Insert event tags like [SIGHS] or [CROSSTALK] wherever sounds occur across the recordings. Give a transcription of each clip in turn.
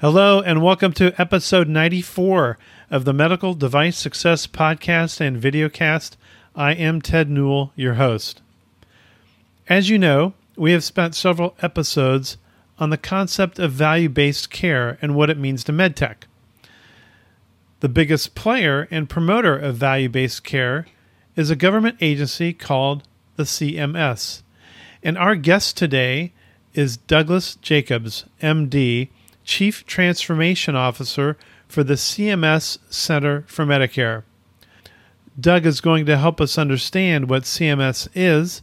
Hello, and welcome to episode 94 of the Medical Device Success Podcast and Videocast. I am Ted Newill, your host. As you know, we have spent several episodes on the concept of value based care and what it means to medtech. The biggest player and promoter of value based care is a government agency called the CMS. And our guest today is Douglas Jacobs, MD Chief Transformation Officer for the CMS Center for Medicare. Doug is going to help us understand what CMS is,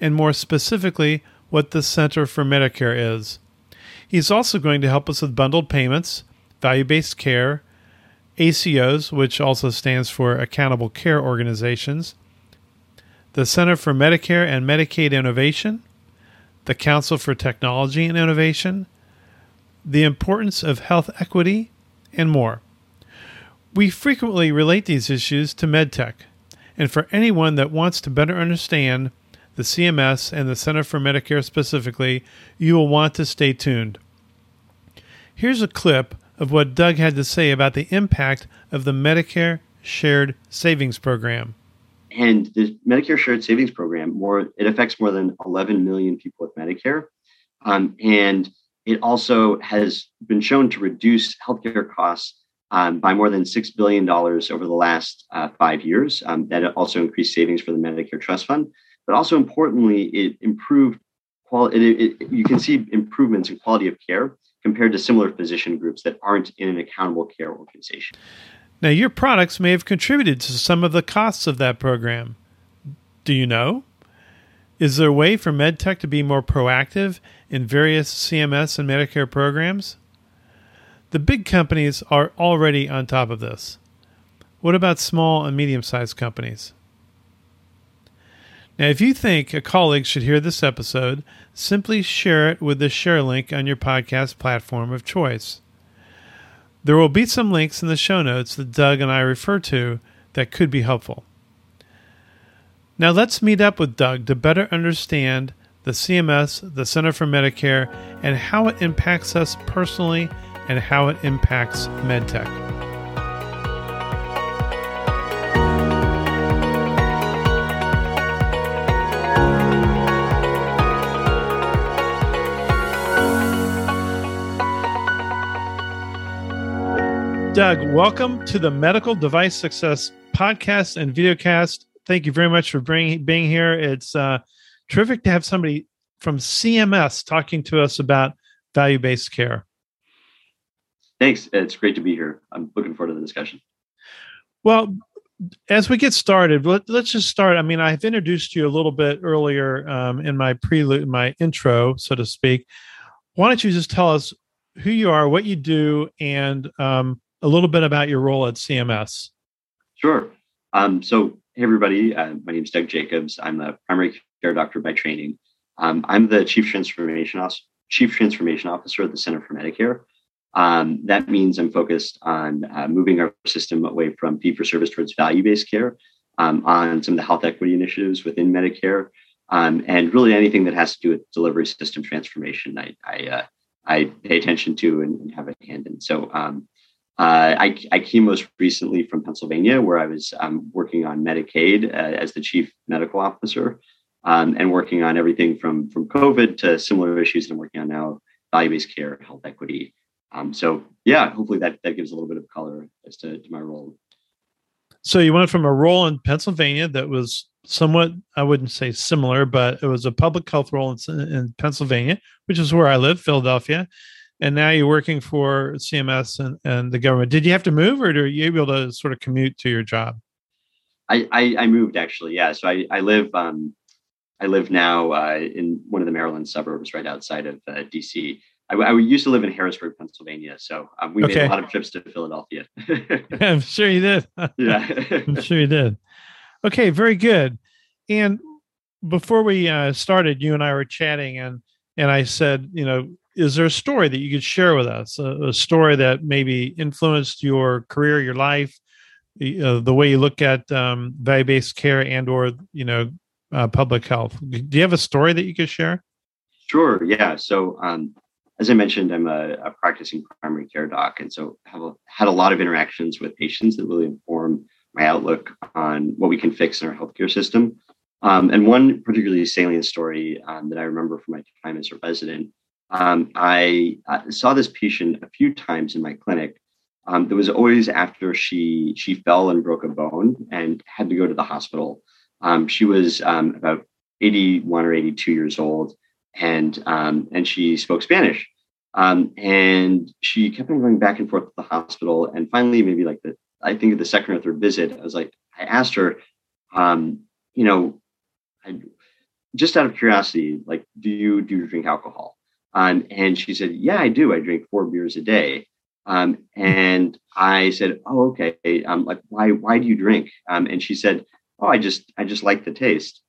and more specifically, what the Center for Medicare is. He's also going to help us with bundled payments, value based care, ACOs, which also stands for Accountable Care Organizations, the Center for Medicare and Medicaid Innovation, the Council for Technology and Innovation, the importance of health equity, and more. We frequently relate these issues to MedTech, and for anyone that wants to better understand the CMS and the Center for Medicare specifically, you will want to stay tuned. Here's a clip of what Doug had to say about the impact of the Medicare Shared Savings Program. And the Medicare Shared Savings Program, more it affects more than 11 million people with Medicare, um, and it also has been shown to reduce healthcare costs um, by more than $6 billion over the last uh, five years. Um, that also increased savings for the Medicare Trust Fund. But also importantly, it improved quality. It, it, you can see improvements in quality of care compared to similar physician groups that aren't in an accountable care organization. Now, your products may have contributed to some of the costs of that program. Do you know? Is there a way for MedTech to be more proactive in various CMS and Medicare programs? The big companies are already on top of this. What about small and medium sized companies? Now, if you think a colleague should hear this episode, simply share it with the share link on your podcast platform of choice. There will be some links in the show notes that Doug and I refer to that could be helpful. Now let's meet up with Doug to better understand the CMS, the Center for Medicare, and how it impacts us personally and how it impacts MedTech. Doug, welcome to the Medical Device Success podcast and videocast thank you very much for bringing being here. It's uh, terrific to have somebody from CMS talking to us about value based care. Thanks. It's great to be here. I'm looking forward to the discussion. Well, as we get started, let, us just start. I mean, I've introduced you a little bit earlier um, in my prelude, my intro, so to speak. Why don't you just tell us who you are, what you do, and um, a little bit about your role at CMS? Sure. Um, so Hey, everybody. Uh, my name is Doug Jacobs. I'm a primary care doctor by training. Um, I'm the chief transformation chief transformation officer at the Center for Medicare. Um, that means I'm focused on uh, moving our system away from fee for service towards value based care, um, on some of the health equity initiatives within Medicare, um, and really anything that has to do with delivery system transformation. I I, uh, I pay attention to and, and, have a hand in. So um, uh, I, I, came most recently from Pennsylvania, where I was um, working on Medicaid uh, as the chief medical officer, um, and working on everything from from COVID to similar issues that I'm working on now: value-based care, health equity. Um, so, yeah, hopefully that that gives a little bit of color as to, to my role. So you went from a role in Pennsylvania that was somewhat, I wouldn't say similar, but it was a public health role in, in Pennsylvania, which is where I live, Philadelphia and now you're working for CMS and, and the government. Did you have to move, or are you able to sort of commute to your job? I I, I moved actually, yeah. So I I live um I live now uh, in one of the Maryland suburbs, right outside of uh, DC. I, I, used to live in Harrisburg, Pennsylvania, so um, we okay. made a lot of trips to Philadelphia. [LAUGHS] [LAUGHS] I'm sure you did. yeah, [LAUGHS] I'm sure you did. Okay, very good. And before we uh, started, you and I were chatting, and and I said, you know, is there a story that you could share with us? A, a story that maybe influenced your career your life uh, the way you look at um, value-based care and or you know uh, public health? Do you have a story that you could share? Sure yeah. So um, as I mentioned, I'm a, a, practicing primary care doc, and so have a, had a lot of interactions with patients that really inform my outlook on what we can fix in our healthcare system. Um, and one particularly salient story um, that I remember from my time as a resident, um, I, saw this patient a few times in my clinic. Um, was always after she she fell and broke a bone and had to go to the hospital. Um, she was um, about 81 or 82 years old, and and she spoke Spanish. and she kept on going back and forth to the hospital. And finally, maybe like the I think the second or third visit, I was like, I asked her, you know, I, just out of curiosity, like, do you do you drink alcohol? Um, and she said, yeah, I do. I drink four beers a day. Um, and I said, oh, okay. Um, like, why why do you drink? Um, and she said, oh, I just I just like the taste.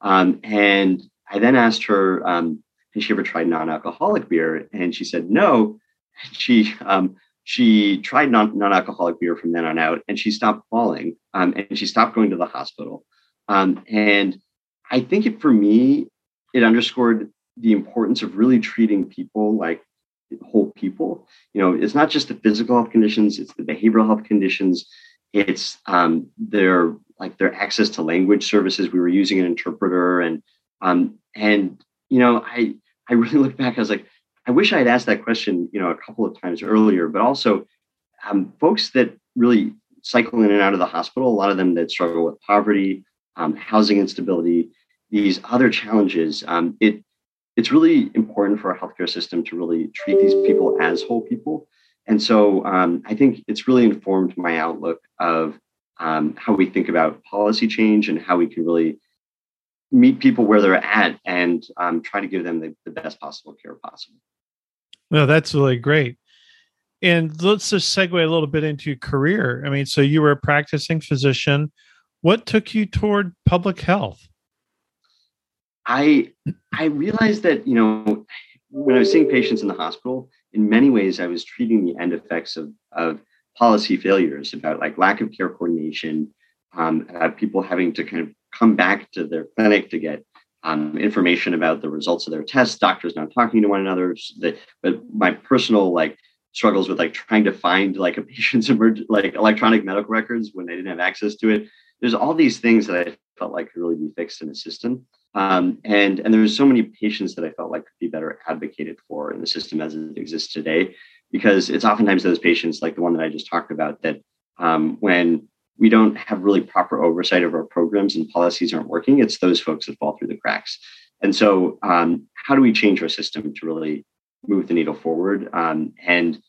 Um, and I then asked her, um, has she ever tried non-alcoholic beer? And she said no. [LAUGHS] She she tried non non-alcoholic beer from then on out, and she stopped falling, um, and she stopped going to the hospital. Um, and I think it for me, it underscored the importance of really treating people like whole people. You know, it's not just the physical health conditions; it's the behavioral health conditions. It's um, their like their access to language services. We were using an interpreter, and um, and you know, I I really [LAUGHS] look back. I was like, I wish I had asked that question, you know, a couple of times earlier. But also, um, folks that really cycle in and out of the hospital, a lot of them that struggle with poverty, um, housing instability, these other challenges, um, it it's really important for our healthcare system to really treat these people as whole people. And so um, I think it's really informed my outlook of um, how we think about policy change and how we can really meet people where they're at and um, try to give them the, the best possible care possible. Well, that's really great. And let's just segue a little bit into your career. I mean, so you were a practicing physician. What took you toward public health? I I realized that you know when I was seeing patients in the hospital, in many ways I was treating the end effects of of policy failures about like lack of care coordination, um, about people having to kind of come back to their clinic to get um, information about the results of their tests, doctors not talking to one another. That, but my personal like struggles with like trying to find like a patient's [LAUGHS] emerg- like electronic medical records when they didn't have access to it. There's all these things that I felt like could really be fixed in the system. Um, and and there's so many patients that I felt like could be better advocated for in the system as it exists today, because it's oftentimes those patients like the one that I just talked about that um, when we don't have really proper oversight of our programs and policies aren't working, it's those folks that fall through the cracks. And so, um, how do we change our system to really move the needle forward? Um, and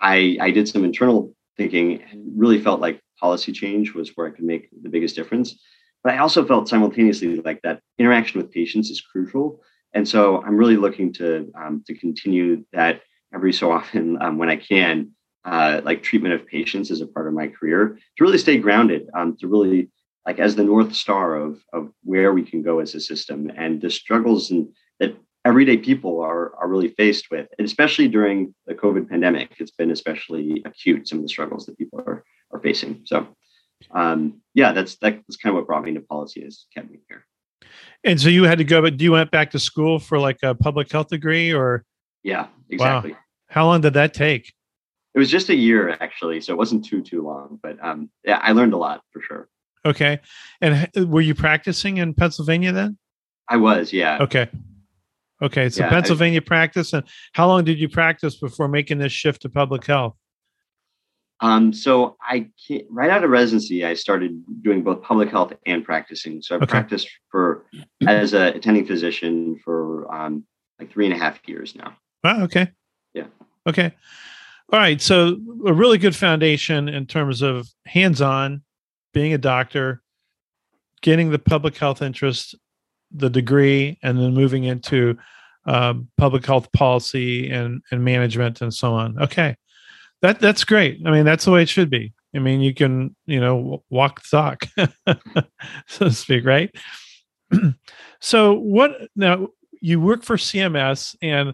I, I did some internal thinking and really felt like policy change was where I could make the biggest difference. But I also felt simultaneously like that interaction with patients is crucial. And so I'm really looking to um, to continue that every so often um, when I can, uh, like treatment of patients as a part of my career to really stay grounded, um, to really like as the north star of of where we can go as a system and the struggles and that everyday people are are really faced with, and especially during the COVID pandemic, it's been especially acute. Some of the struggles that people are are facing. So um, yeah, that's that's kind of what brought me into policy is kept me here. And so you had to go, but you went back to school for like a public health degree, or yeah, exactly. Wow. How long did that take? It was just a year actually, so it wasn't too too long. But um, yeah, I learned a lot for sure. Okay, and were you practicing in Pennsylvania then? I was, yeah. Okay. Okay, so yeah, Pennsylvania I, practice, and how long did you practice before making this shift to public health? Um, so I right out of residency, I started doing both public health and practicing. So I okay. practiced for as a attending physician for um, like three and a half years now. Oh, okay. Yeah. Okay. All right. So a really good foundation in terms of hands-on, being a doctor, getting the public health interest, the degree, and then moving into um, public health policy and and management and so on. Okay that that's great. I mean, that's the way it should be. I mean, you can, you know, walk the talk, [LAUGHS] so to speak, right? [CLEARS THROAT] so, what now? You work for CMS, and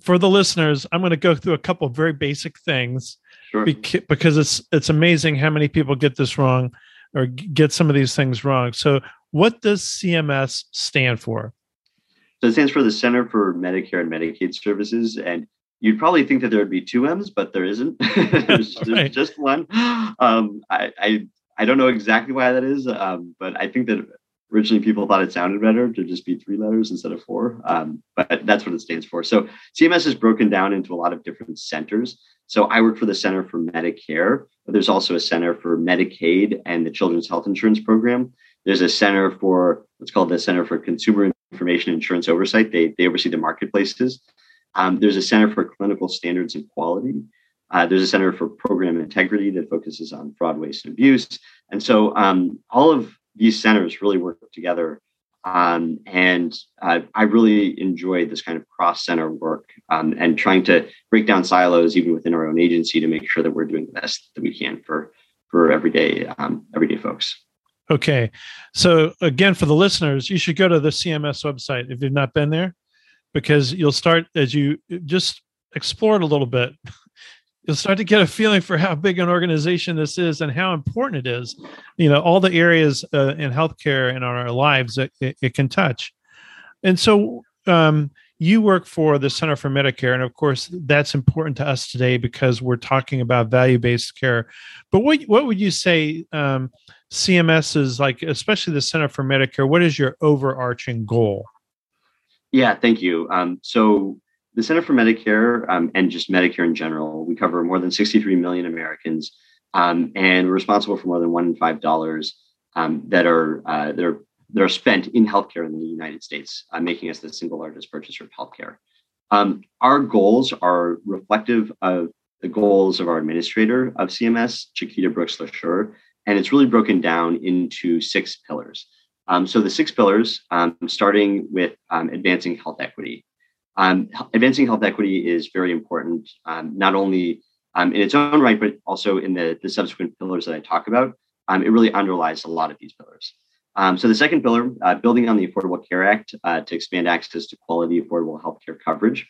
for the listeners, I'm going to go through a couple very basic things sure. because it's it's amazing how many people get this wrong or get some of these things wrong. So, what does CMS stand for? So, it stands for the Center for Medicare and Medicaid Services, and you'd probably think that there would be two M's, but there isn't. [LAUGHS] there's, [LAUGHS] right. just one. Um, I, I, I don't know exactly why that is, um, but I think that originally people thought it sounded better to just be three letters instead of four. Um, but that's what it stands for. So CMS is broken down into a lot of different centers. So I work for the Center for Medicare, but there's also a center for Medicaid and the Children's Health Insurance Program. There's a center for what's called the Center for Consumer Information Insurance Oversight. They, they oversee the marketplaces. Um, there's a Center for Clinical Standards and Quality. Uh, there's a Center for Program Integrity that focuses on fraud, waste, and abuse. And so um, all of these centers really work together. Um, and uh, I really enjoy this kind of cross center work um, and trying to break down silos even within our own agency to make sure that we're doing the best that we can for for everyday um, everyday folks. Okay, so again, for the listeners, you should go to the CMS website if you've not been there because you'll start as you just explore it a little bit [LAUGHS] you'll start to get a feeling for how big an organization this is and how important it is you know all the areas uh, in healthcare and on our lives that it, it can touch. And so um, you work for the center for medicare and of course that's important to us today because we're talking about value-based care. But what, what would you say um, cms is like especially the center for medicare what is your overarching goal yeah, thank you. Um, so the Center for Medicare um, and just Medicare in general, we cover more than 63 million Americans, um, and we're responsible for more than one in five dollars um, that are uh, that are that are spent in healthcare in the United States, uh, making us the single largest purchaser of healthcare. Um, our goals are reflective of the goals of our administrator of CMS, Chiquita Brooks LaSure, and it's really broken down into six pillars. Um, so the six pillars, um, starting with um, advancing health equity. Um, advancing health equity is very important, um, not only um, in its own right, but also in the, the subsequent pillars that I talk about. it really underlies a lot of these pillars. so the second pillar, uh, building on the Affordable Care Act uh, to expand access to quality, affordable healthcare coverage.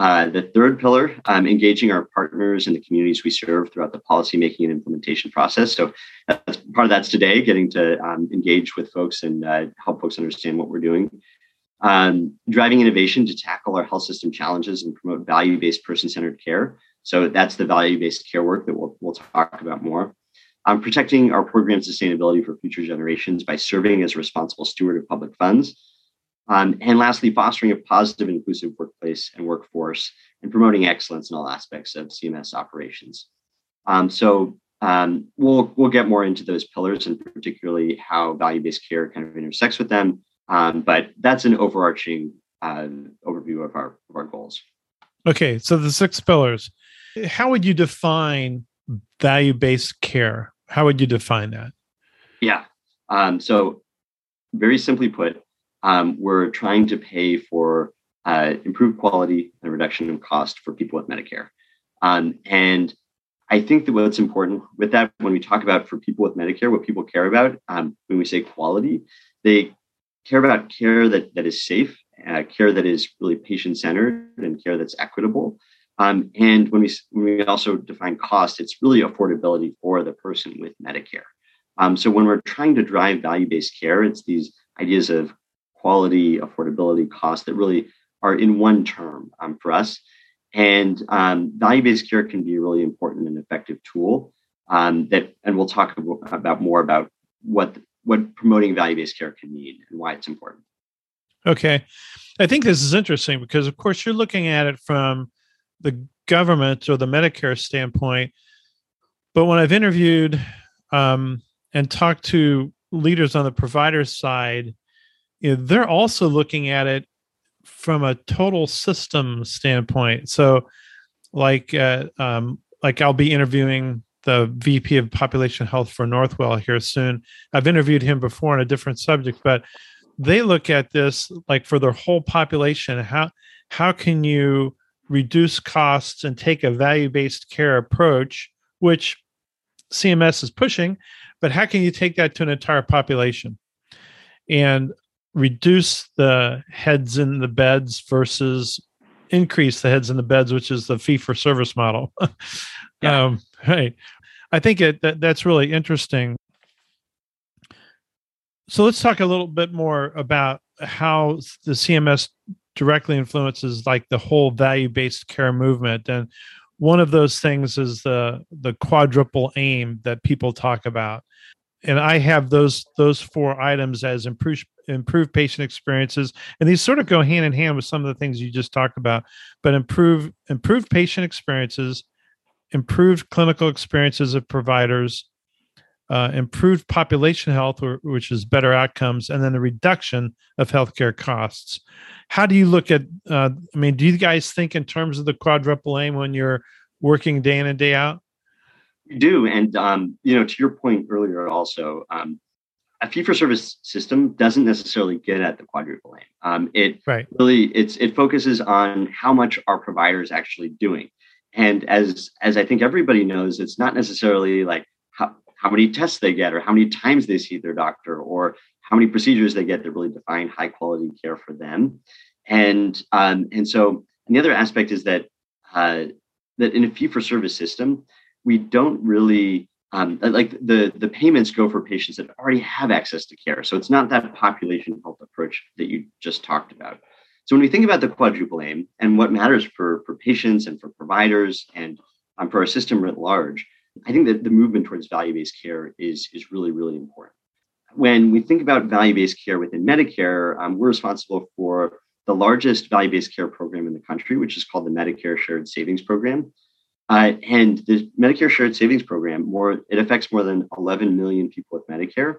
Uh, the third pillar, um, engaging our partners and the communities we serve throughout the policymaking and implementation process. So that's, part of that's today, getting to um, engage with folks and uh, help folks understand what we're doing. Um, driving innovation to tackle our health system challenges and promote value-based person-centered care. So that's the value-based care work that we'll, we'll talk about more. Um, protecting our program sustainability for future generations by serving as a responsible steward of public funds um, and lastly, fostering a positive inclusive workplace and workforce and promoting excellence in all aspects of CMS operations. Um, so um, we'll we'll get more into those pillars and particularly how value-based care kind of intersects with them. Um, but that's an overarching uh, overview of our of our goals. Okay, so the six pillars. How would you define value-based care? How would you define that? Yeah. Um, so very simply put, um, we're trying to pay for uh, improved quality and reduction in cost for people with Medicare. Um, and I think that what's important with that, when we talk about for people with Medicare, what people care about um, when we say quality, they care about care that, that is safe, uh, care that is really patient centered, and care that's equitable. Um, and when we, when we also define cost, it's really affordability for the person with Medicare. Um, so when we're trying to drive value based care, it's these ideas of quality, affordability, cost that really are in one term um, for us. And um, value-based care can be a really important and effective tool um, that, and we'll talk about more about what what promoting value-based care can mean and why it's important. Okay, I think this is interesting because, of course, you're looking at it from the government or the Medicare standpoint. But when I've interviewed um, and talked to leaders on the provider side, you know, they're also looking at it from a total system standpoint. So, like, uh, um, like I'll be interviewing the VP of Population Health for Northwell here soon. I've interviewed him before on a different subject, but they look at this like for their whole population. How how can you reduce costs and take a value based care approach, which CMS is pushing, but how can you take that to an entire population? And reduce the heads in the beds versus increase the heads in the beds, which is the fee for service model. [LAUGHS] yeah. um, right. I think it, that, that's really interesting. So let's talk a little bit more about how the CMS directly influences like the whole value-based care movement and one of those things is the the quadruple aim that people talk about and i have those those four items as improved improve patient experiences and these sort of go hand in hand with some of the things you just talked about but improve improve patient experiences improved clinical experiences of providers uh, improved population health which is better outcomes and then the reduction of healthcare costs. How do you look at uh, i mean do you guys think in terms of the quadruple aim when you're working day in and day out? We do and um, you know to your point earlier also um, a fee for service system doesn't necessarily get at the quadruple aim. Um, it right. really it's it focuses on how much our providers actually doing. And as as I think everybody knows, it's not necessarily like how, how many tests they get or how many times they see their doctor or how many procedures they get that really define high quality care for them. And um, and so and the other aspect is that uh, that in a fee for service system, we don't really um, like the the payments go for patients that already have access to care. So it's not that population health approach that you just talked about. So when we think about the quadruple aim and what matters for for patients and for providers and um, for our system writ large, I think that the movement towards value based care is is really really important. When we think about value based care within Medicare, um, we're responsible for the largest value based care program in the country, which is called the Medicare Shared Savings Program. Uh, and the Medicare Shared Savings Program, more it affects more than 11 million people with Medicare,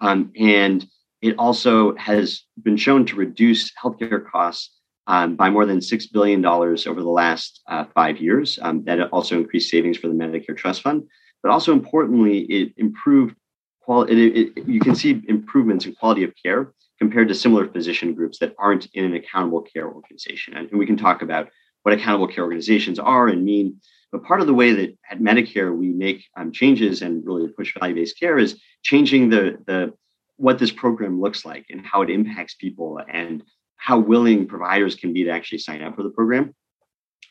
um, and it also has been shown to reduce healthcare costs um, by more than six billion dollars over the last uh, five years. Um, that also increased savings for the Medicare Trust Fund, but also importantly, it improved quality. It, it, you can see improvements in quality of care compared to similar physician groups that aren't in an accountable care organization, and we can talk about what accountable care organizations are and mean. But part of the way that at Medicare we make um, changes and really push value-based care is changing the the what this program looks like and how it impacts people and how willing providers can be to actually sign up for the program.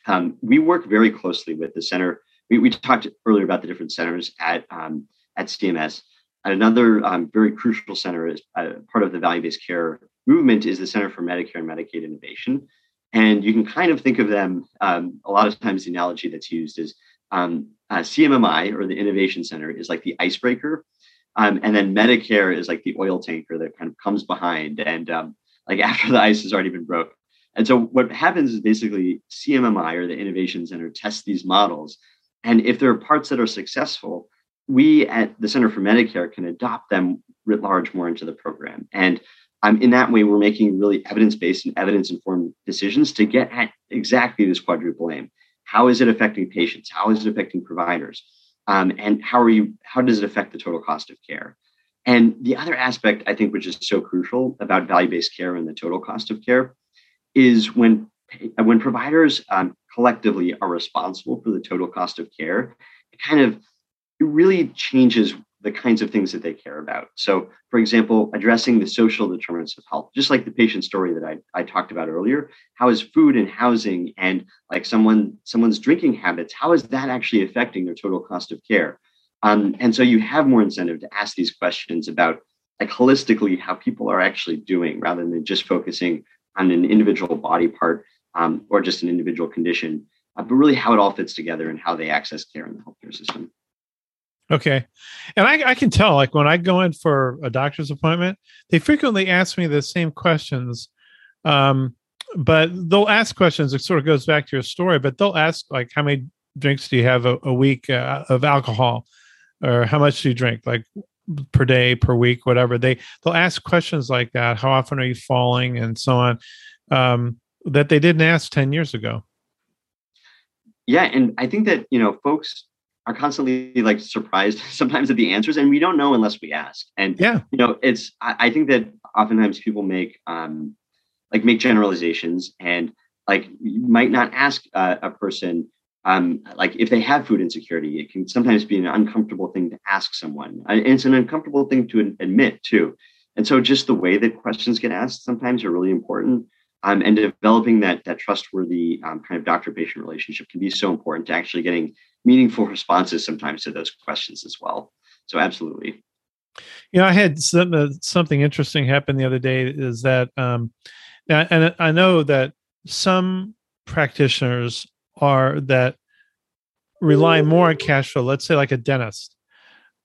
Um, we work very closely with the center. We, we talked earlier about the different centers at um, at CMS. Another um, very crucial center is uh, part of the value-based care movement is the Center for Medicare and Medicaid Innovation. And you can kind of think of them, um, a lot of times the analogy that's used is um, uh, CMMI or the Innovation Center is like the icebreaker. Um, and then Medicare is like the oil tanker that kind of comes behind and um, like [LAUGHS] after the ice has already been broke. And so what happens is basically CMMI or the Innovation Center tests these models. And if there are parts that are successful, we at the Center for Medicare can adopt them writ large more into the program. And um, in that way, we're making really evidence based and evidence informed decisions to get at exactly this quadruple aim. How is it affecting patients? How is it affecting providers? Um, and how are you? How does it affect the total cost of care? And the other aspect I think, which is so crucial about value based care and the total cost of care, is when when providers um, collectively are responsible for the total cost of care. It kind of it really changes the kinds of things that they care about. So, for example, addressing the social determinants of health, just like the patient story that I, I talked about earlier. How is food and housing and like someone someone's drinking habits, how is that actually affecting their total cost of care? Um, and so you have more incentive to ask these questions about like holistically how people are actually doing rather than just focusing on an individual body part um, or just an individual condition, uh, but really how it all fits together and how they access care in the healthcare system. Okay. And I, I can tell, like when I go in for a doctor's appointment, they frequently ask me the same questions. Um, but they'll ask questions. It sort of goes back to your story, but they'll ask like, how many drinks do you have a, a week uh, of alcohol, or how much do you drink, like per day, per week, whatever. They they'll ask questions like that. How often are you falling, and so on, um, that they didn't ask ten years ago. Yeah, and I think that you know, folks are constantly like surprised [LAUGHS] sometimes at the answers and we don't know unless we ask. And yeah. you know it's i, I think that oftentimes people make um like make generalizations and like you might not ask uh, a person um like if they have food insecurity it can sometimes be an uncomfortable thing to ask someone and it's an uncomfortable thing to admit too. And so just the way that questions get asked sometimes are really important um, and developing that that trustworthy um, kind of doctor patient relationship can be so important to actually getting meaningful responses sometimes to those questions as well. So absolutely. You know, I had some, uh, something interesting happen the other day. Is that um, and I know that some practitioners are that rely more on cash flow. Let's say like a dentist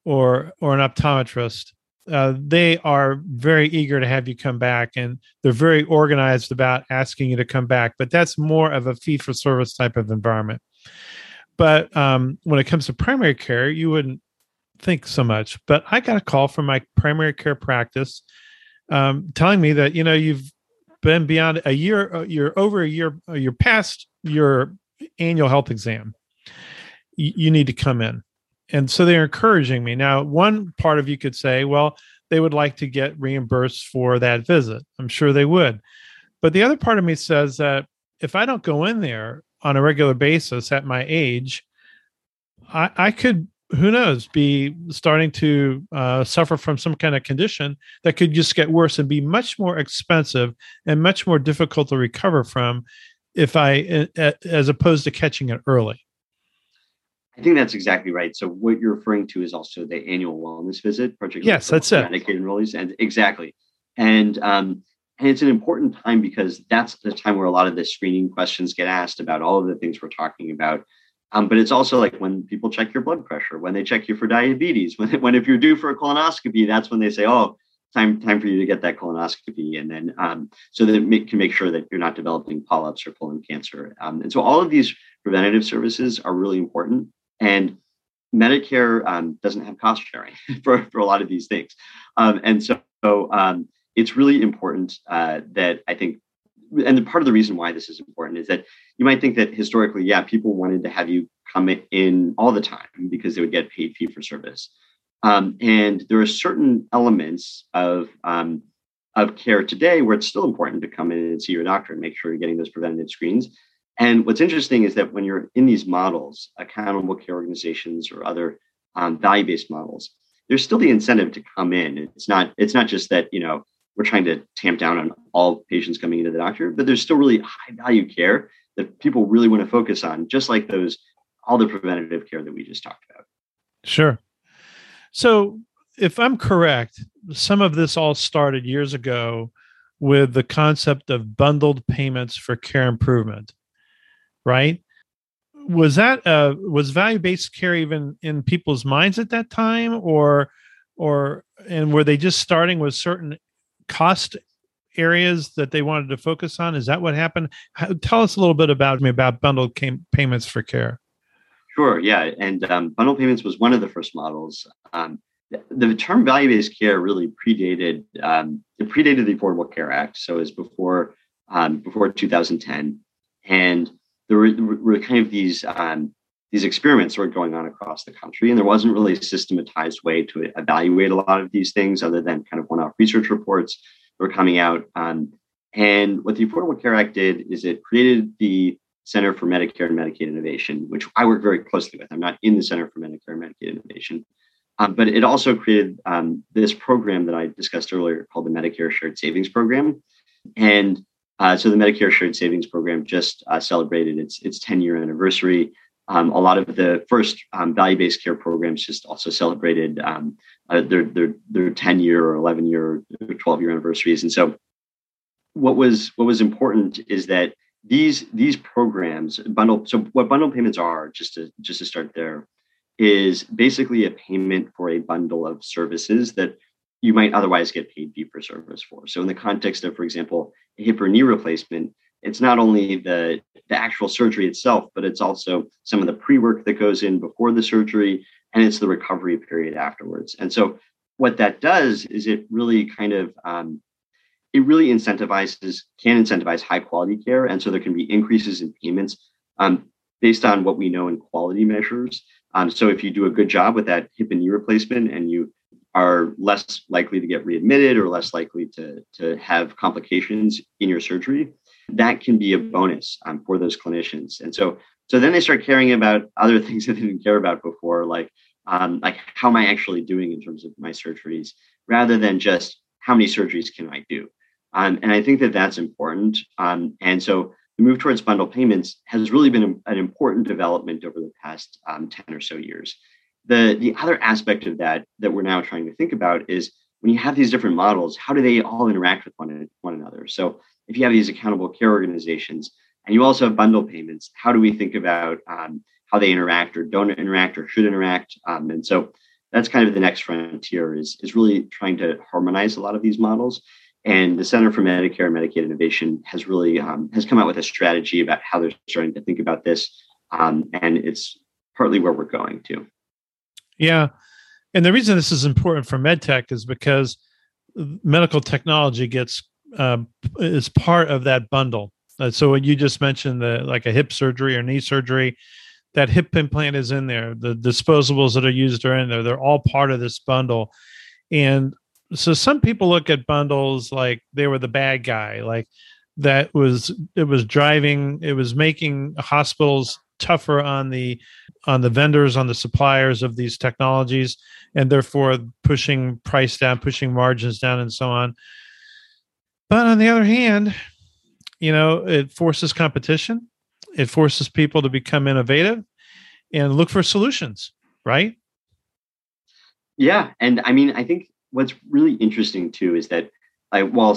or or an optometrist. Uh, they are very eager to have you come back and they're very organized about asking you to come back but that's more of a fee for service type of environment but um, when it comes to primary care you wouldn't think so much. But i got a call from my primary care practice um, telling me that you know you've been beyond a year uh, you're over a year uh, you're past your annual health exam. You, you need to come in. And so they're encouraging me. Now one part of you could say well they would like to get reimbursed for that visit. I'm sure they would. But the other part of me says that if i don't go in there on a regular basis at my age i, I could who knows, be starting to uh, suffer from some kind of condition that could just get worse and be much more expensive and much more difficult to recover from if I, as opposed to catching it early. I think that's exactly right. So what you're referring to is also the annual wellness visit, particularly yes, that's it. Medicaid enrollees, and exactly, and um, and it's an important time because that's the time where a lot of the screening questions get asked about all of the things we're talking about. Um, but it's also like when people check your blood pressure, when they check you for diabetes, [LAUGHS] when, when if you're due for a colonoscopy, that's when they say, oh, time time for you to get that colonoscopy, and then um, so that it can make sure that you're not developing polyps or colon cancer. Um, and so all of these preventative services are really important, and Medicare um, doesn't have cost sharing [LAUGHS] for, for a lot of these things, um, and so, so um, it's really important uh, that I think and part of the reason why this is important is that you might think that historically, yeah, people wanted to have you come in all the time because they would get paid fee for service. Um, and there are certain elements of um, of care today where it's still important to come in and see your doctor and make sure you're getting those preventative screens. And what's interesting is that when you're in these models, accountable care organizations or other um, value-based models, there's still the incentive to come in. It's not it's not just that you know we're trying to tamp down on all patients coming into the doctor, but there's still really high value care that people really want to focus on, just like those all the preventative care that we just talked about. Sure. So, if I'm correct, some of this all started years ago with the concept of bundled payments for care improvement, right? Was that uh, was value based care even in people's minds at that time, or or and were they just starting with certain cost areas that they wanted to focus on? Is that what happened? How, tell us a little bit about me about bundled came, payments for care. Sure. Yeah, and um, bundle payments was one of the first models. Um, the, the term value-based care really predated um, it predated the Affordable Care Act, so it was before um, before 2010, and there were, were kind of these um, these experiments were going on across the country, and there wasn't really a systematized way to evaluate a lot of these things other than kind of one-off research reports that were coming out. Um, and what the Affordable Care Act did is it created the Center for Medicare and Medicaid Innovation, which I work very closely with. I'm not in the Center for Medicare and Medicaid Innovation, um, but it also created um, this program that I discussed earlier called the Medicare Shared Savings Program. And uh, so the Medicare Shared Savings Program just uh, celebrated its its 10 year anniversary. Um, a lot of the first um, value-based care programs just also celebrated um, uh, their, their their 10 year or 11 year or 12 year anniversaries. And so what was what was important is that these these programs bundle so what bundle payments are just to just to start there is basically a payment for a bundle of services that you might otherwise get paid fee for service for. So in the context of, for example, hip or knee replacement, it's not only the, the actual surgery itself, but it's also some of the pre work that goes in before the surgery, and it's the recovery period afterwards. And so, what that does is it really kind of um, it really incentivizes can incentivize high quality care, and so there can be increases in payments um, based on what we know in quality measures. Um, so, if you do a good job with that hip and knee replacement, and you are less likely to get readmitted or less likely to, to have complications in your surgery, that can be a bonus um, for those clinicians. And so, so then they start caring about other [LAUGHS] things that they didn't care about before, like um, like how am I actually doing in terms of my surgeries, rather than just how many surgeries can I do. Um, and I think that that's important. Um, and so the move towards bundle payments has really been an important development over the past um, 10 or so years. The, the other aspect of that that we're now trying to think about is when you have these different models, how do they all interact with one, one another? So if you have these accountable care organizations and you also have bundle payments, how do we think about um, how they interact or don't interact or should interact? Um, and so that's kind of the next frontier is, is really trying to harmonize a lot of these models. And the Center for Medicare and Medicaid Innovation has really um, has come out with a strategy about how they're starting to think about this, um, and it's partly where we're going to. Yeah, and the reason this is important for medtech is because medical technology gets uh, is part of that bundle. Uh, so you just mentioned, the like a hip surgery or knee surgery, that hip implant is in there. The disposables that are used are in there. They're all part of this bundle. And so some people look at bundles like they were the bad guy, like that was it was driving, it was making hospitals tougher on the on the vendors, on the suppliers of these technologies, and therefore pushing price down, pushing margins down, and so on. But on the other hand, you know, it forces competition it forces people to become innovative and look for solutions, right? Yeah, and I mean, I think what's really interesting too is that while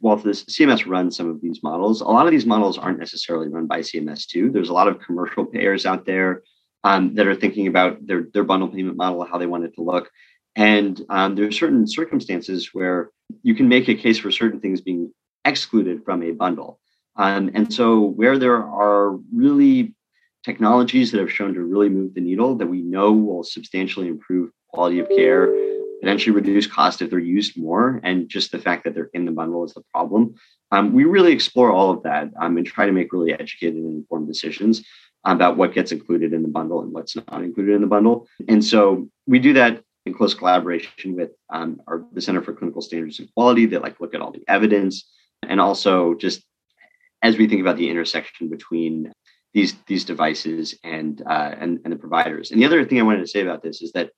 while this CMS runs some of these models, a lot of these models aren't necessarily run by CMS too. There's a lot of commercial payers out there um, that are thinking about their their bundle payment model, how they want it to look, and um, there are certain circumstances where you can make a case for certain things being excluded from a bundle. Um, and so, where there are really technologies that have shown to really move the needle that we know will substantially improve quality of care, potentially reduce cost if they're used more, and just the fact that they're in the bundle is the problem. Um, we really explore all of that um, and try to make really educated and informed decisions about what gets included in the bundle and what's not included in the bundle. And so we do that in close collaboration with um, our, the Center for Clinical Standards and Quality that like look at all the evidence and also just as we think about the intersection between these these devices and uh, and and the providers. And the other thing I wanted to say about this is that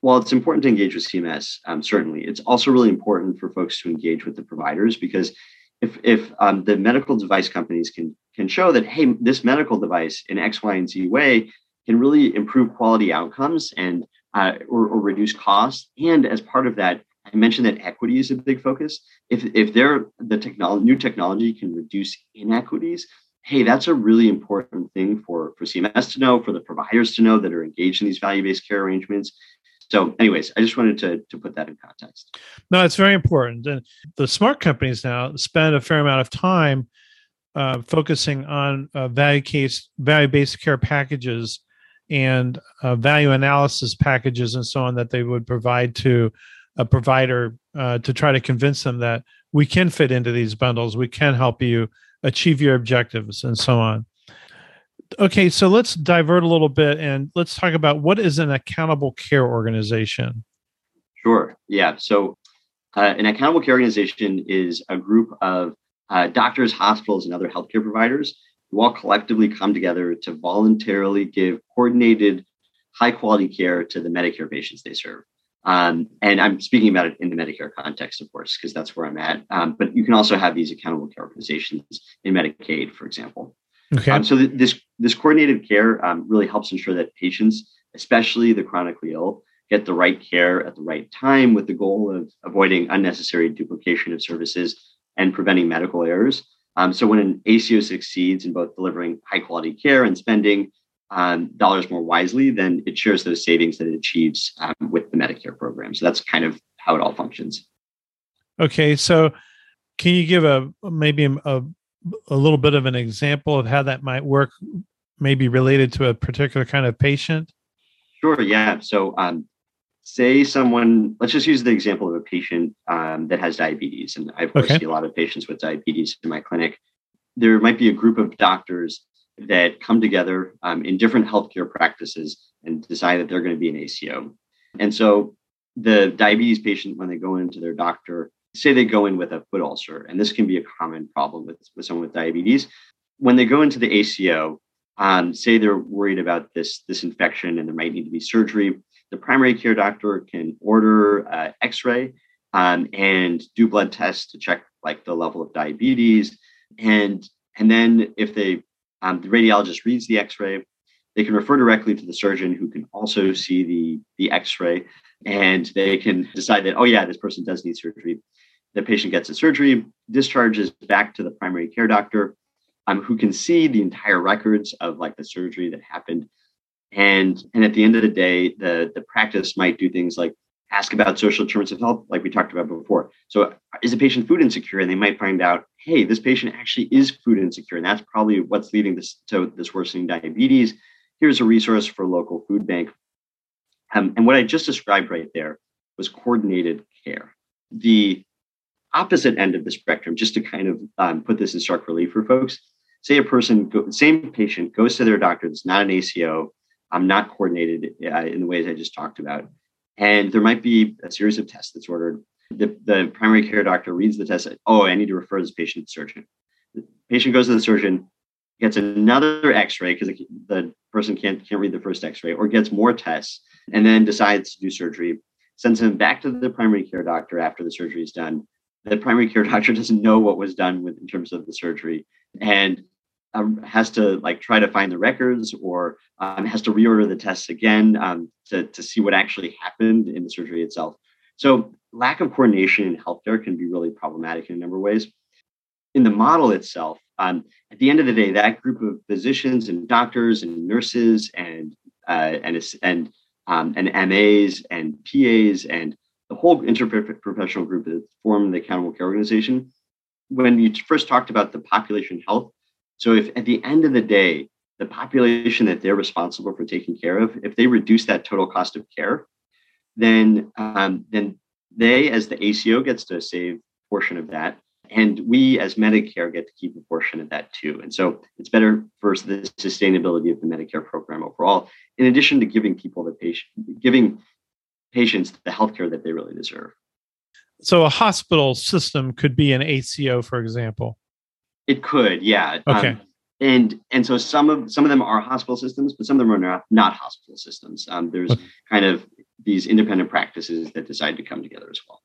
while it's important to engage with CMS, um, certainly it's also really important for folks to engage with the providers because if if um, the medical device companies can can show that hey this medical device in X Y and Z way can really improve quality outcomes and uh, or, or reduce costs and as part of that I mentioned that equity is a big focus. If if they're the technology new technology can reduce inequities, hey, that's a really important thing for for CMS to know, for the providers to know that are engaged in these value-based care arrangements. So, anyways, I just wanted to, to put that in context. No, it's very important. And the smart companies now spend a fair amount of time uh, focusing on uh, value case value-based care packages and uh, value analysis packages and so on that they would provide to a provider uh, to try to convince them that we can fit into these bundles, we can help you achieve your objectives, and so on. Okay, so let's divert a little bit and let's talk about what is an accountable care organization. Sure. Yeah. So, uh, an accountable care organization is a group of uh, doctors, hospitals, and other healthcare providers who all collectively come together to voluntarily give coordinated, high quality care to the Medicare patients they serve. Um, and I'm speaking about it in the Medicare context, of course, because that's where I'm at. Um, but you can also have these accountable care organizations in Medicaid, for example. Okay. Um, so th- this this coordinated care um, really helps ensure that patients, especially the chronically ill, get the right care at the right time, with the goal of avoiding unnecessary duplication of services and preventing medical errors. Um, so when an ACO succeeds in both delivering high quality care and spending um, dollars more wisely, then it shares those savings that it achieves um, with the Medicare program. So that's kind of how it all functions. Okay, so can you give a maybe a, a little bit of an example of how that might work, maybe related to a particular kind of patient? Sure. Yeah. So, um, say someone, let's just use the example of a patient um, that has diabetes, and I of course okay. see a lot of patients with diabetes in my clinic. There might be a group of doctors that come together um, in different healthcare practices and decide that they're going to be an ACO. And so the diabetes patient, when they go into their doctor, say they go in with a foot ulcer, and this can be a common problem with, with someone with diabetes. When they go into the ACO, um, say they're worried about this, this infection and there might need to be surgery, the primary care doctor can order uh, x-ray um, and do blood tests to check like the level of diabetes. And, and then if they um, the radiologist reads the X-ray. They can refer directly to the surgeon, who can also see the the X-ray, and they can decide that oh yeah, this person does need surgery. the patient gets a surgery, discharges back to the primary care doctor, um, who can see the entire records of like the surgery that happened. And, and at the end of the day, the, the practice might do things like ask about social determinants of health, like we talked about before. So, is a patient food insecure? And they might find out, hey, this patient actually is food insecure, and that's probably what's leading this to this worsening diabetes. Here's a resource for local food bank. Um, and what I just described right there was coordinated care. The opposite end of the spectrum, just to kind of um, put this in stark relief for folks, say a person, go, same patient goes to their doctor, it's not an ACO, I'm not coordinated uh, in the ways I just talked about. And there might be a series of tests that's ordered. The, the primary care doctor reads the test. Oh, I need to refer this patient to the surgeon. The patient goes to the surgeon, gets another X-ray because the person can't can't read the first X-ray, or gets more tests, and then decides to do surgery. Sends him back to the primary care doctor after the surgery is done. The primary care [LAUGHS] doctor doesn't know what was done with in terms of the surgery, and um, has to like try to find the records or um, has to reorder the tests again um, to, to see what actually happened in the surgery itself. So lack of coordination in healthcare can be really problematic in a number of ways. In the model itself, um, at the end of the day, that group of physicians and doctors and nurses and uh, and and um, and MAs and PAs and the whole interprofessional group that form the accountable care organization. When you first talked about the population health, so if at the end of the day, the population that they're responsible for taking care of, if they reduce that total cost of care, then um, then they, as the ACO, gets to save portion of that, and we, as Medicare, get to keep a portion of that too. And so it's better for the sustainability of the Medicare program overall. In addition to giving people the patient, giving patients the healthcare that they really deserve. So a hospital system could be an ACO, for example. It could, yeah. Okay. Um, and and so some of some of them are hospital systems, but some of them are not not hospital systems. Um, there's okay. kind of these independent practices that decide to come together as well.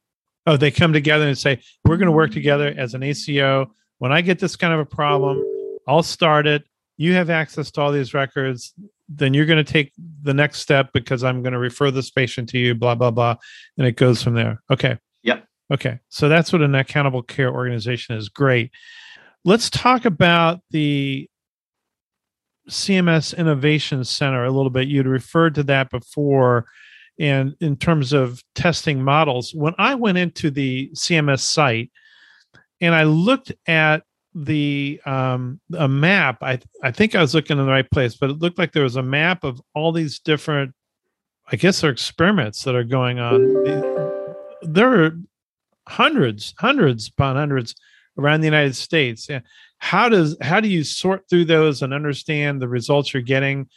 Oh, they come together and say, "We're going to work together as an ACO. When I get this kind of a problem, I'll start it. You have access to all these records. Then you're going to take the next step because I'm going to refer this patient to you. Blah blah blah, and it goes from there. Okay. Yep. Okay. So that's what an accountable care organization is. Great. Let's talk about the CMS Innovation Center a little bit. You'd referred to that before. And in terms of testing models, when I went into the CMS site and I looked at the um, a map, I I think I was looking in the right place, but it looked like there was a map of all these different, I guess, they're experiments that are going on. There are hundreds, hundreds upon hundreds around the United States. How does how do you sort through those and understand the results you're getting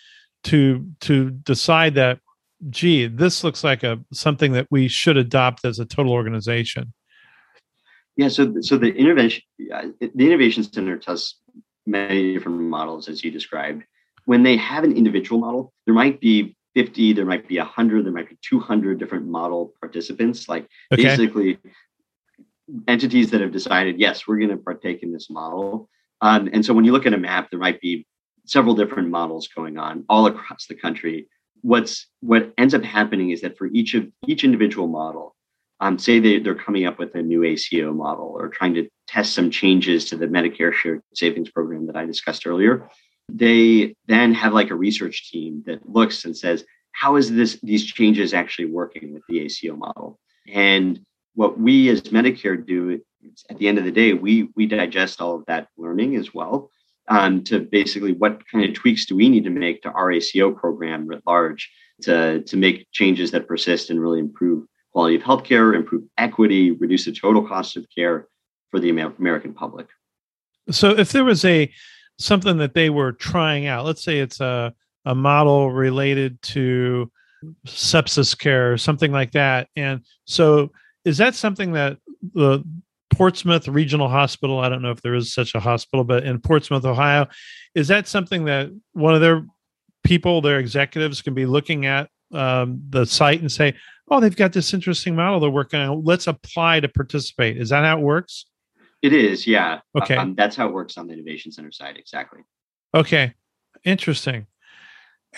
to to decide that gee this looks like a something that we should adopt as a total organization? Yeah, so so the innovation the innovation center tests many different models as you described. When they have an individual model, there might be 50, there might be 100, there might be 200 different model participants. Like okay. basically, entities that have decided, yes, we're going to partake in this model. Um, and so when you look at a map, there might be several different models going on all across the country. What's what ends up happening is that for each of each individual model, um, say they, they're coming up with a new ACO model or trying to test some changes to the Medicare shared savings program that I discussed earlier, they then have like a research team that looks and says, how is this these changes actually working with the ACO model? And what we as Medicare do at the end of the day, we we digest all of that learning as well um, to basically what kind of tweaks do we need to make to our ACO program writ large to to make changes that persist and really improve quality of healthcare, improve equity, reduce the total cost of care for the American public. So, if there was a something that they were trying out, let's say it's a a model related to sepsis care or something like that, and so is that something that the Portsmouth Regional Hospital, I don't know if there is such a hospital, but in Portsmouth, Ohio, is that something that one of their people, their executives, can be looking at um, the site and say, "Oh, they've got this interesting model they're working on. Let's apply to participate." Is that how it works? It is, yeah. Okay, um, that's how it works on the Innovation Center side, exactly. Okay, interesting.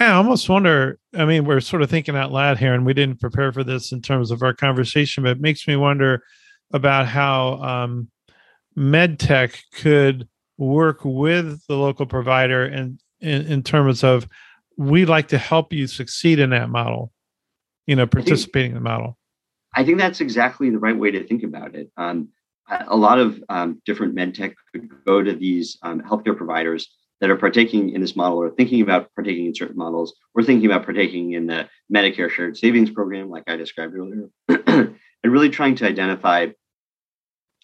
Yeah, I almost wonder. I mean, we're sort of thinking out loud here, and we didn't prepare for this in terms of our conversation, but it makes me wonder about how um, medtech could work with the local provider and in, in terms of we'd like to help you succeed in that model, you know, participating think, in the model. I think that's exactly the right way to think about it. Um, a lot of um, different medtech could go to these um, healthcare providers that are partaking in this model or thinking about partaking in certain models or thinking about partaking in the Medicare shared savings program, like I described earlier, [CLEARS THROAT] and really trying to identify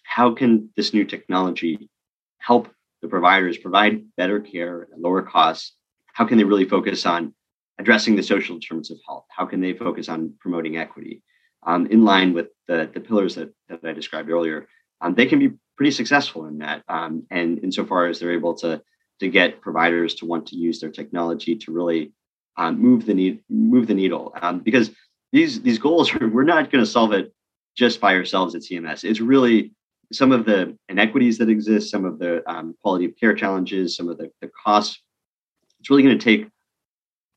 how can this new technology help the providers provide better care at lower costs? How can they really focus on addressing the social determinants of health? How can they focus on promoting equity? Um, in line with the, the pillars that, that I described earlier, um, they can be pretty successful in that. Um, and insofar as they're able to to get providers to want to use their technology to really um, move the need move the needle um, because these these goals [LAUGHS] we're not going to solve it just by ourselves at CMS. It's really some of the inequities that exist, some of the um, quality of care challenges, some of the, the costs. It's really going to take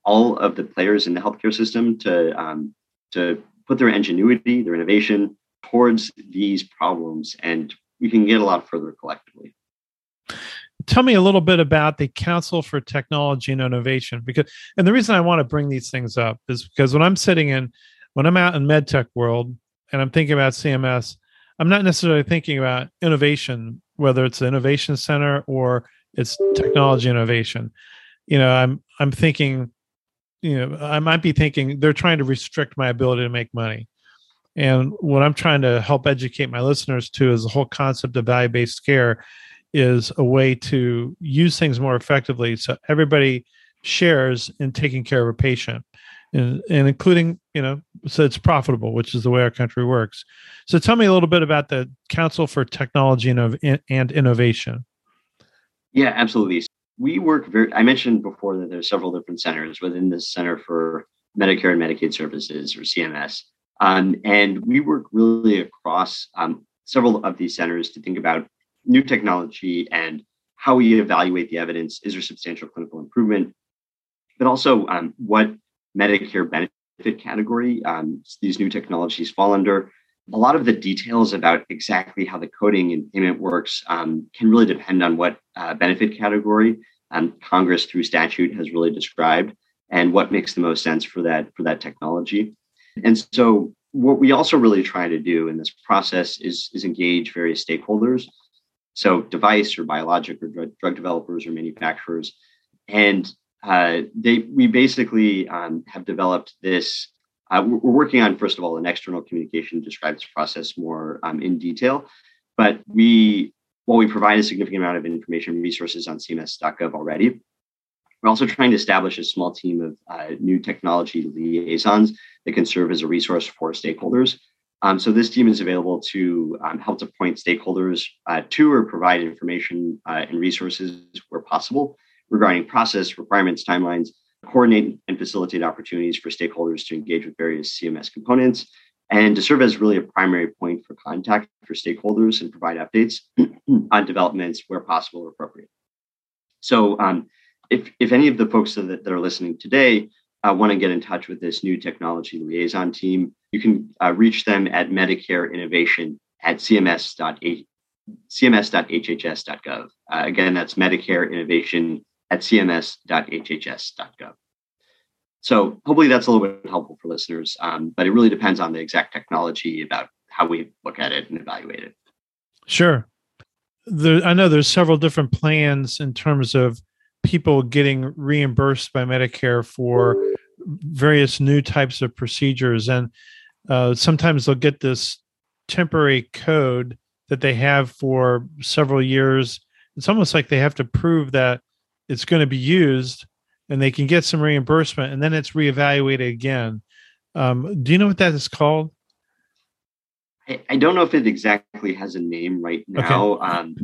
all of the players in the healthcare system to um, to put their ingenuity, their innovation towards these problems, and we can get a lot further collectively tell me a little bit about the Council for Technology and Innovation because and the reason I want to bring these things up is because when I'm sitting in when I'm out in medtech world and I'm thinking about CMS, I'm not necessarily thinking about innovation, whether it's the innovation center or it's technology innovation. You know, I'm I'm thinking, you know, I might be thinking they're trying to restrict my ability to make money. And what I'm trying to help educate my listeners to is the whole concept of value-based care is a way to use things more effectively so everybody shares in taking care of a patient and, and including you know so it's profitable which is the way our country works. So tell me a little bit about the council for technology and, and innovation. Yeah absolutely. We work very i mentioned before that there's several different centers within the center for medicare and medicaid services or cms um, and we work really across um, several of these centers to think about new technology and how we evaluate the evidence. Is there substantial clinical improvement? But also um, what Medicare benefit category um, these new technologies fall under. A lot of the details about exactly how the coding and payment works um, can really depend on what uh, benefit category um, Congress through statute has really described and what makes the most sense for that for that technology. And so what we also really try to do in this process is, is engage various stakeholders so device or biologic or drug, drug developers or manufacturers, and uh, they we basically um, have developed this. Uh, we're working on first of all an external communication to describe this process more um, in detail, but we while we provide a significant amount of information resources on CMS.gov already, we're also trying to establish a small team of uh, new technology liaisons that can serve as a resource for stakeholders um, so this team is available to um, help to point stakeholders uh, to or provide information uh, and resources where possible regarding process requirements, timelines, coordinate and facilitate opportunities for stakeholders to engage with various CMS components, and to serve as really a primary point for contact for stakeholders and provide updates [CLEARS THROAT] on developments where possible or appropriate. So um, if, if any of the folks that, that are listening today uh, want to get in touch with this new technology liaison team, you can uh, reach them at Medicare Innovation at cms.hhs.gov. Uh, again, that's Medicare Innovation at cms.hhs.gov. So hopefully that's a little bit helpful for listeners, um, but it really depends on the exact technology about how we look at it and evaluate it. Sure. There, I know there's several different plans in terms of people getting reimbursed by Medicare for various new types of procedures. And uh, sometimes they'll get this temporary code that they have for several years. It's almost like they have to prove that it's going to be used and they can get some reimbursement and then it's reevaluated again. Um, do you know what that is called? I, I, don't know if it exactly has a name right now, okay. um,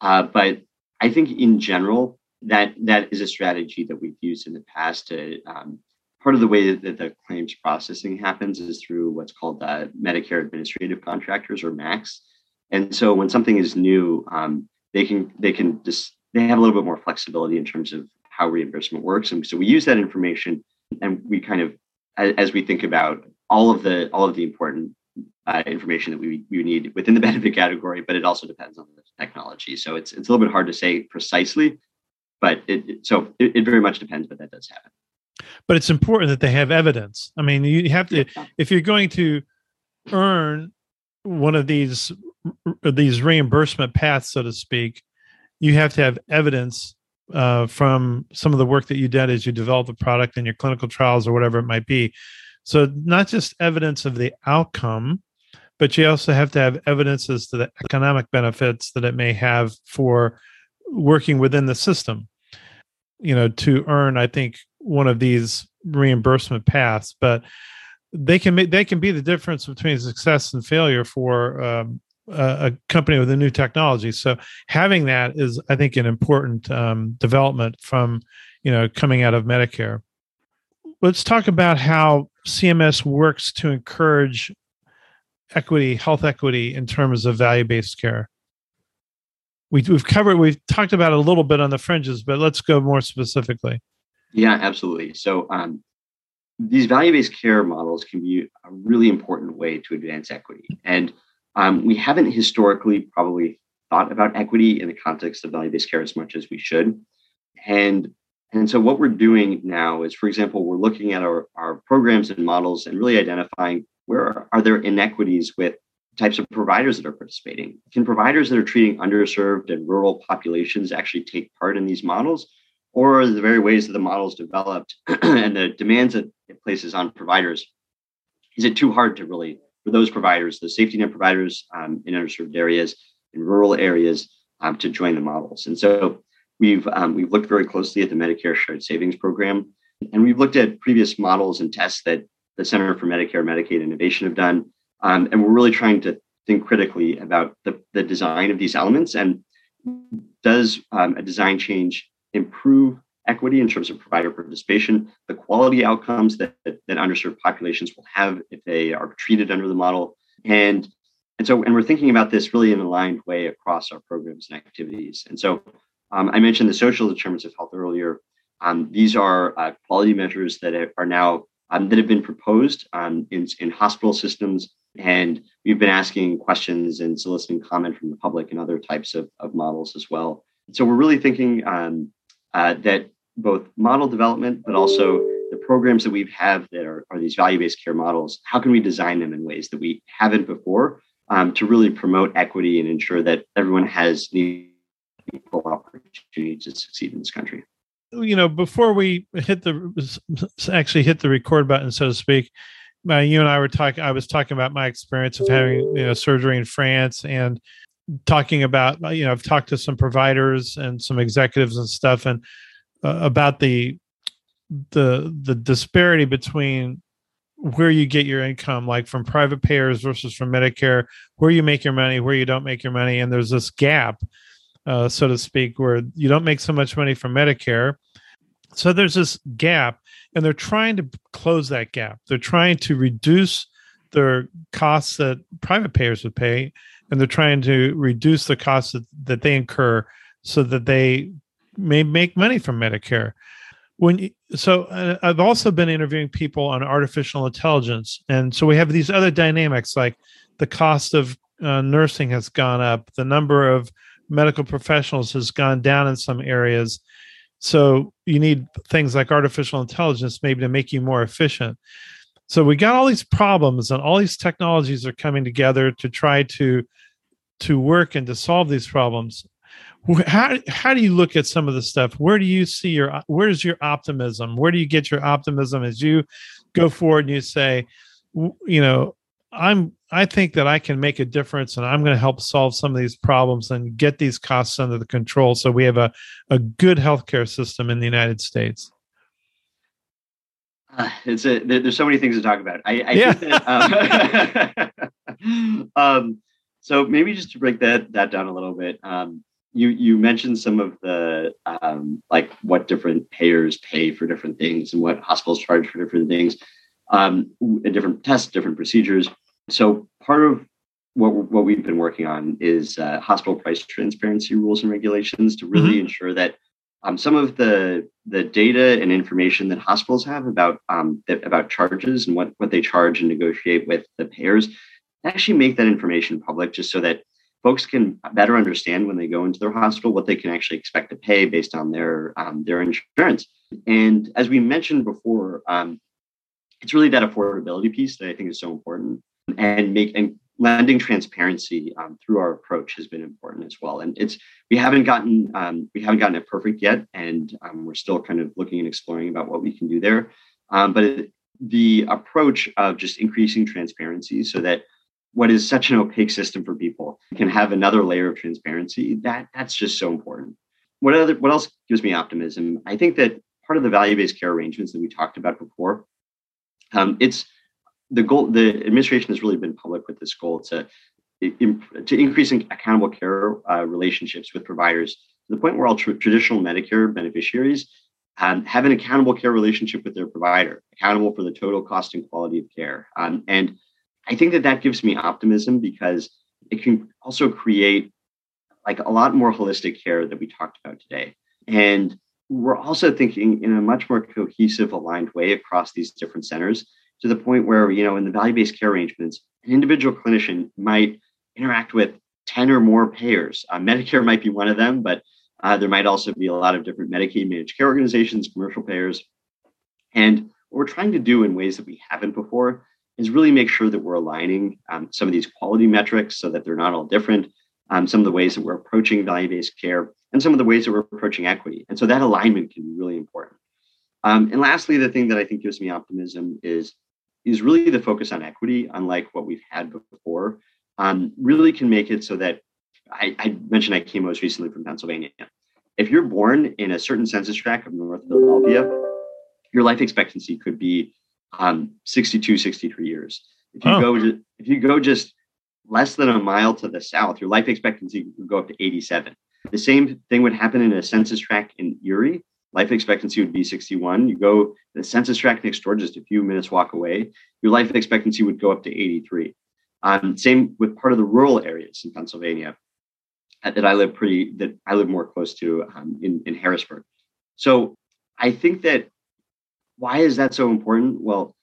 uh, but I think in general, that that is a strategy that we've used in the past to um, part of the way that the claims processing happens is through what's called the Medicare Administrative Contractors or MACs. And so when something is new, um, they can they can just they have a little bit more flexibility in terms of how reimbursement works. And so we use that information and we kind of as we think about all of the all of the important uh, information that we, we need within the [LAUGHS] benefit category, but it also depends on the technology. So it's it's a little bit hard to say precisely, but it so it, it very much depends, but that does happen. But it's important that they have evidence. I mean, you have to if you're going to earn one of these these reimbursement paths, so to speak, you have to have evidence uh, from some of the work that you did as you develop the product in your clinical trials or whatever it might be. So not just evidence of the outcome, but you also have to have evidence as to the economic benefits that it may have for working within the system. You know, to earn, I think, one of these reimbursement paths, but they can make they can be the difference between success and failure for um, a, a, company with a new technology. So having that is, I think, an important um, development from you know coming out of Medicare. Let's talk about how CMS works to encourage equity, health equity in terms of value based care. We, we've covered, we've talked about it a little bit on the fringes, but let's go more specifically. Yeah, absolutely. So, um, these value based care models can be a really important way to advance equity. And um, we haven't historically probably thought about equity in the context of value based care as much as we should. And and so what we're doing now is, for example, we're looking at our, our programs and models and really identifying where are, are there inequities with types of providers that are participating. Can providers that are treating underserved and rural populations actually take part in these models? Or the very ways that the models developed [CLEARS THROAT] and the demands that it places on providers, is it too hard to really for those providers, the safety net providers um, in underserved areas, in rural areas, um, to join the models. And so we've um, we've looked very closely at the Medicare Shared Savings Program, and we've looked at previous models and tests that the Center for Medicare and Medicaid Innovation have done, um, and we're really trying to think critically about the, the design of these elements and does um, a design change improve equity in terms of provider participation, the quality outcomes that, that, that, underserved populations will have if they are treated under the model. And, and so, and we're thinking about this really in an aligned way across our programs and activities. And so um, I mentioned the social determinants of health earlier. Um, these are uh, quality measures that are now um, that have been proposed um, in, in hospital systems. And we've been asking questions and soliciting comment from the public and other types of, of models as well. So we're really thinking um, uh, that both model development, but also the programs that we have that are, are these value-based care models, how can we design them in ways that we haven't before um, to really promote equity and ensure that everyone has equal opportunity to succeed in this country? You know, before we hit the actually hit the record button, so to speak, uh, you and I were talking. I was talking about my experience of having you know surgery in France and talking about you know I've talked to some providers and some executives and stuff, and uh, about the the the disparity between where you get your income like from private payers versus from medicare where you make your money where you don't make your money and there's this gap uh, so to speak where you don't make so much money from medicare. So there's this gap and they're trying to close that gap. They're trying to reduce their costs that private payers would pay and they're trying to reduce the costs that, that they incur so that they may make money from Medicare. When you, so, uh, I've also been interviewing people on artificial intelligence, and so we have these other dynamics like the cost of uh, nursing has gone up, the number of medical professionals has gone down in some areas. So you need things like artificial intelligence maybe to make you more efficient. So we got all these problems and all these technologies are coming together to try to to work and to solve these problems. How how do you look at some of the stuff? Where do you see your where's your optimism where do you get your optimism as you go forward and you say you know i'm i think that i can make a difference and i'm going to help solve some of these problems and get these costs under the control so we have a, a good healthcare system in the united states uh, [SIGHS] it's a there's so many things to talk about i, I yeah. think that um, [LAUGHS] um, so maybe just to break that that down a little bit um, you you mentioned some of the um, like what different payers pay for different things and what hospitals charge for different things, um, different tests, different procedures. So part of what what we've been working on is uh, hospital price transparency rules and regulations to really mm-hmm. ensure that um, some of the the data and information that hospitals have about um, about charges and what what they charge and negotiate with the payers actually make that information public just so that folks can better understand when they go into their hospital what they can actually expect to pay based on their um, their insurance. And as we mentioned before, um, it's really that affordability piece that I think is so important, and make and lending transparency um, through our approach has been important as well. And it's we haven't gotten um, we haven't gotten it perfect yet, and um, we're still kind of looking and exploring about what we can do there. Um, but the approach of just increasing transparency so that what is such an opaque system for people can have another layer of transparency that that's just so important what other what else gives me optimism i think that part of the value-based care arrangements that we talked about before um, it's the goal the administration has really been public with this goal to to increasing accountable care uh, relationships with providers to the point where all traditional medicare beneficiaries um, have an accountable care relationship with their provider accountable for the total cost and quality of care um, and I think that that gives me optimism because it can also create like a lot more holistic care that we talked about today. And we're also thinking in a much more cohesive, aligned way across these different centers to the point where, you know, in the value based care arrangements, an individual clinician might interact with 10 or more payers. Uh, Medicare might be one of them, but uh, there might also be a lot of different Medicaid managed care organizations, commercial payers. And what we're trying to do in ways that we haven't before is really make sure that we're aligning um, some of these quality metrics so that they're not all different, um, some of the ways that we're approaching value based care, and some of the ways that we're approaching equity. And so that alignment can be really important. Um, and lastly, the thing that I think gives me optimism is, is really the focus on equity, unlike what we've had before, um, really can make it so that I, I mentioned I came most recently from Pennsylvania. If you're born in a certain census tract of North Philadelphia, your life expectancy could be um, 62, 63 years. If you oh. go to, if you go just less than a mile to the south, your life expectancy would go up to 87. The same thing would happen in a census tract in Erie. Life expectancy would be 61. You go the census tract next door, just a few minutes walk away, your life expectancy would go up to 83. Um, same with part of the rural areas in Pennsylvania uh, that I live pretty that I live more close to um, in in Harrisburg. So I think that why is that so important? Well,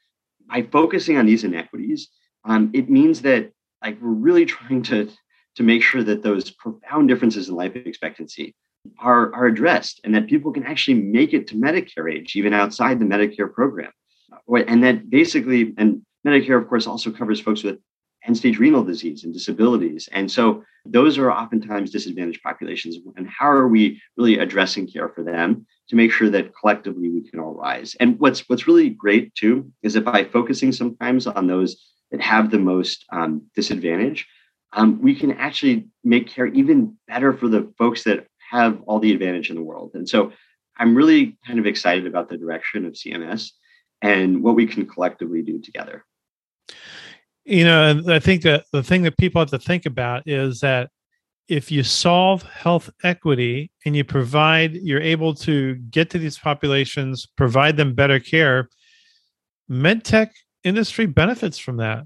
by focusing on these inequities, um, it means that like we're really trying to to make sure that those profound differences in life expectancy are, are addressed and that people can actually make it to Medicare age, even outside the Medicare program. And that basically, and Medicare, of course, also covers folks with end stage renal disease and disabilities. And so those are oftentimes disadvantaged populations. And how are we really addressing care for them to make sure that collectively we can all rise? And what's what's really great too is that by focusing sometimes on those that have the most um, disadvantage, um, we can actually make care even better for the folks that have all the advantage in the world. And so I'm really kind of excited about the direction of CMS and what we can collectively do together you know i think that the thing that people have to think about is that if you solve health equity and you provide you're able to get to these populations provide them better care medtech industry benefits from that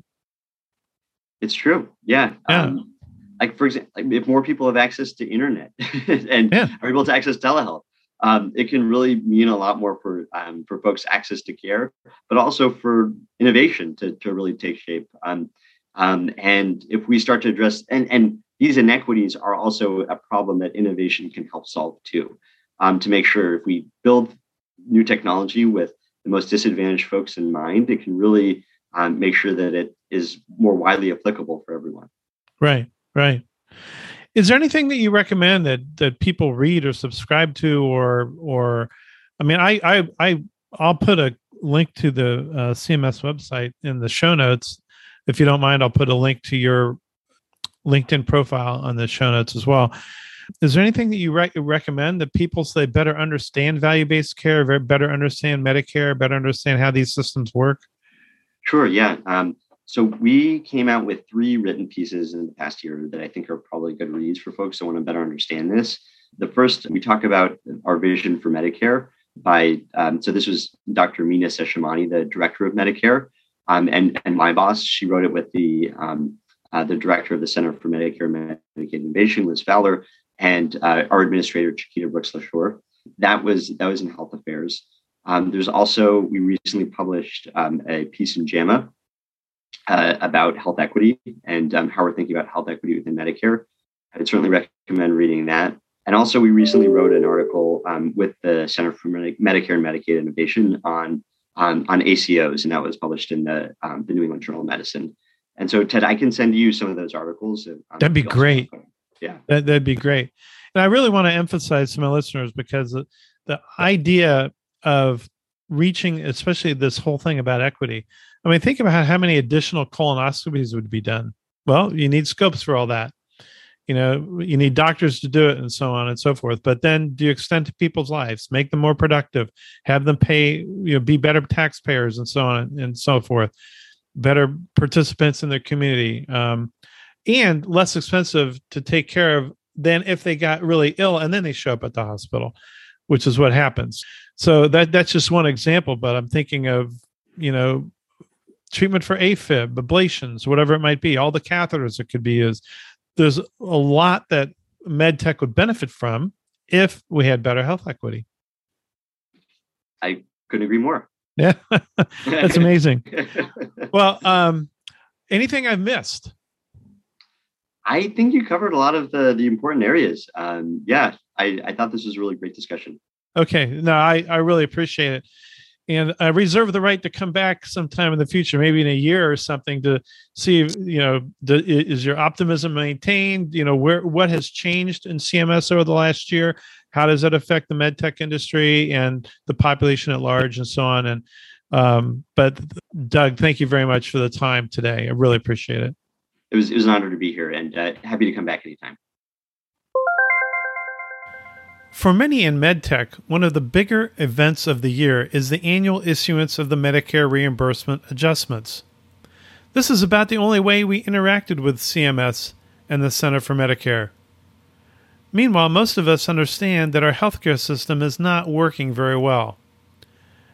it's true yeah, yeah. Um, like for example like if more people have access to internet [LAUGHS] and yeah. are able to access telehealth um, it can really mean a lot more for um, for folks access to care, but also for innovation to, to really take shape. Um, um, and if we start to address and and these inequities are also a problem that innovation can help solve too. Um, to make sure if we build new technology with the most disadvantaged folks in mind, it can really um, make sure that it is more widely applicable for everyone. Right, right. Is there anything that you recommend that that people read or subscribe to, or or I mean, I I I I'll put a link to the uh, CMS website in the show notes. If you don't mind, I'll put a link to your LinkedIn profile on the show notes as well. Is there anything that you re- recommend that people so they better understand value based care, better understand Medicare, better understand how these systems work? Sure. Yeah. Um, so we came out with three written pieces in the past year that I think are probably good reads for folks that want to better understand this. The first, we talk about our vision for Medicare by, um, so this was Dr. Meena Seshamani, the director of Medicare, um, and, and my boss. She wrote it with the, um, uh, the director of the Center for Medicare and Medicaid Innovation, Liz Fowler, and uh, our administrator, Chiquita Brooks LaSure. That was, that was in Health Affairs. Um, there's also, we recently published um, a piece in JAMA uh, about health equity and um, how we're thinking about health equity within Medicare. I would certainly recommend reading that. And also, we recently wrote an article um, with the Center for Medicare and Medicaid Innovation on on, on ACOs, and that was published in the um, the New England Journal of Medicine. And so, Ted, I can send you some of those articles. Um, that'd be great. Yeah, that, that'd be great. And I really want to emphasize to my listeners because the, the idea of reaching, especially this whole thing about equity. I mean, think about how many additional colonoscopies would be done. Well, you need scopes for all that. You know, you need doctors to do it and so on and so forth. But then do you extend to people's lives, make them more productive, have them pay, you know, be better taxpayers and so on and so forth, better participants in their community, um, and less expensive to take care of than if they got really ill and then they show up at the hospital, which is what happens. So that that's just one example, but I'm thinking of, you know, treatment for AFib, ablations, whatever it might be, all the catheters that could be used. There's a lot that medtech would benefit from if we had better health equity. I couldn't agree more. Yeah, [LAUGHS] that's amazing. [LAUGHS] well, um, anything I've missed? I think you covered a lot of the the important areas. Um, yeah, I, I thought this was a really great discussion. Okay, no, I, I really appreciate it. And I reserve the right to come back sometime in the future, maybe in a year or something, to see, if, you know, the, is your optimism maintained? You know, where what has changed in CMS over the last year? How does that affect the med tech industry and the population at large, and so on? And um, but Doug, thank you very much for the time today. I really appreciate it. It was it was an honor to be here, and uh, happy to come back anytime. For many in medtech, one of the bigger events of the year is the annual issuance of the Medicare reimbursement adjustments. This is about the only way we interacted with CMS and the Center for Medicare. Meanwhile, most of us understand that our healthcare system is not working very well.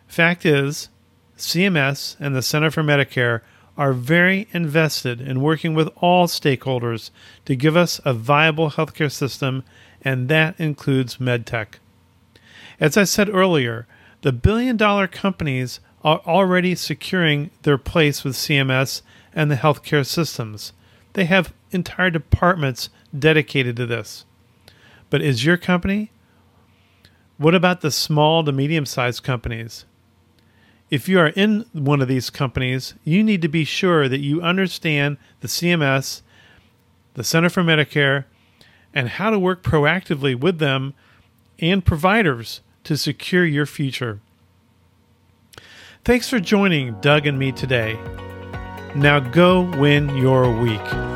Fact is, CMS and the Center for Medicare are very invested in working with all stakeholders to give us a viable healthcare system and that includes medtech. As I said earlier, the billion dollar companies are already securing their place with CMS and the healthcare systems. They have entire departments dedicated to this. But is your company? What about the small to medium sized companies? If you are in one of these companies, you need to be sure that you understand the CMS, the Center for Medicare, and how to work proactively with them and providers to secure your future. Thanks for joining Doug and me today. Now go win your week.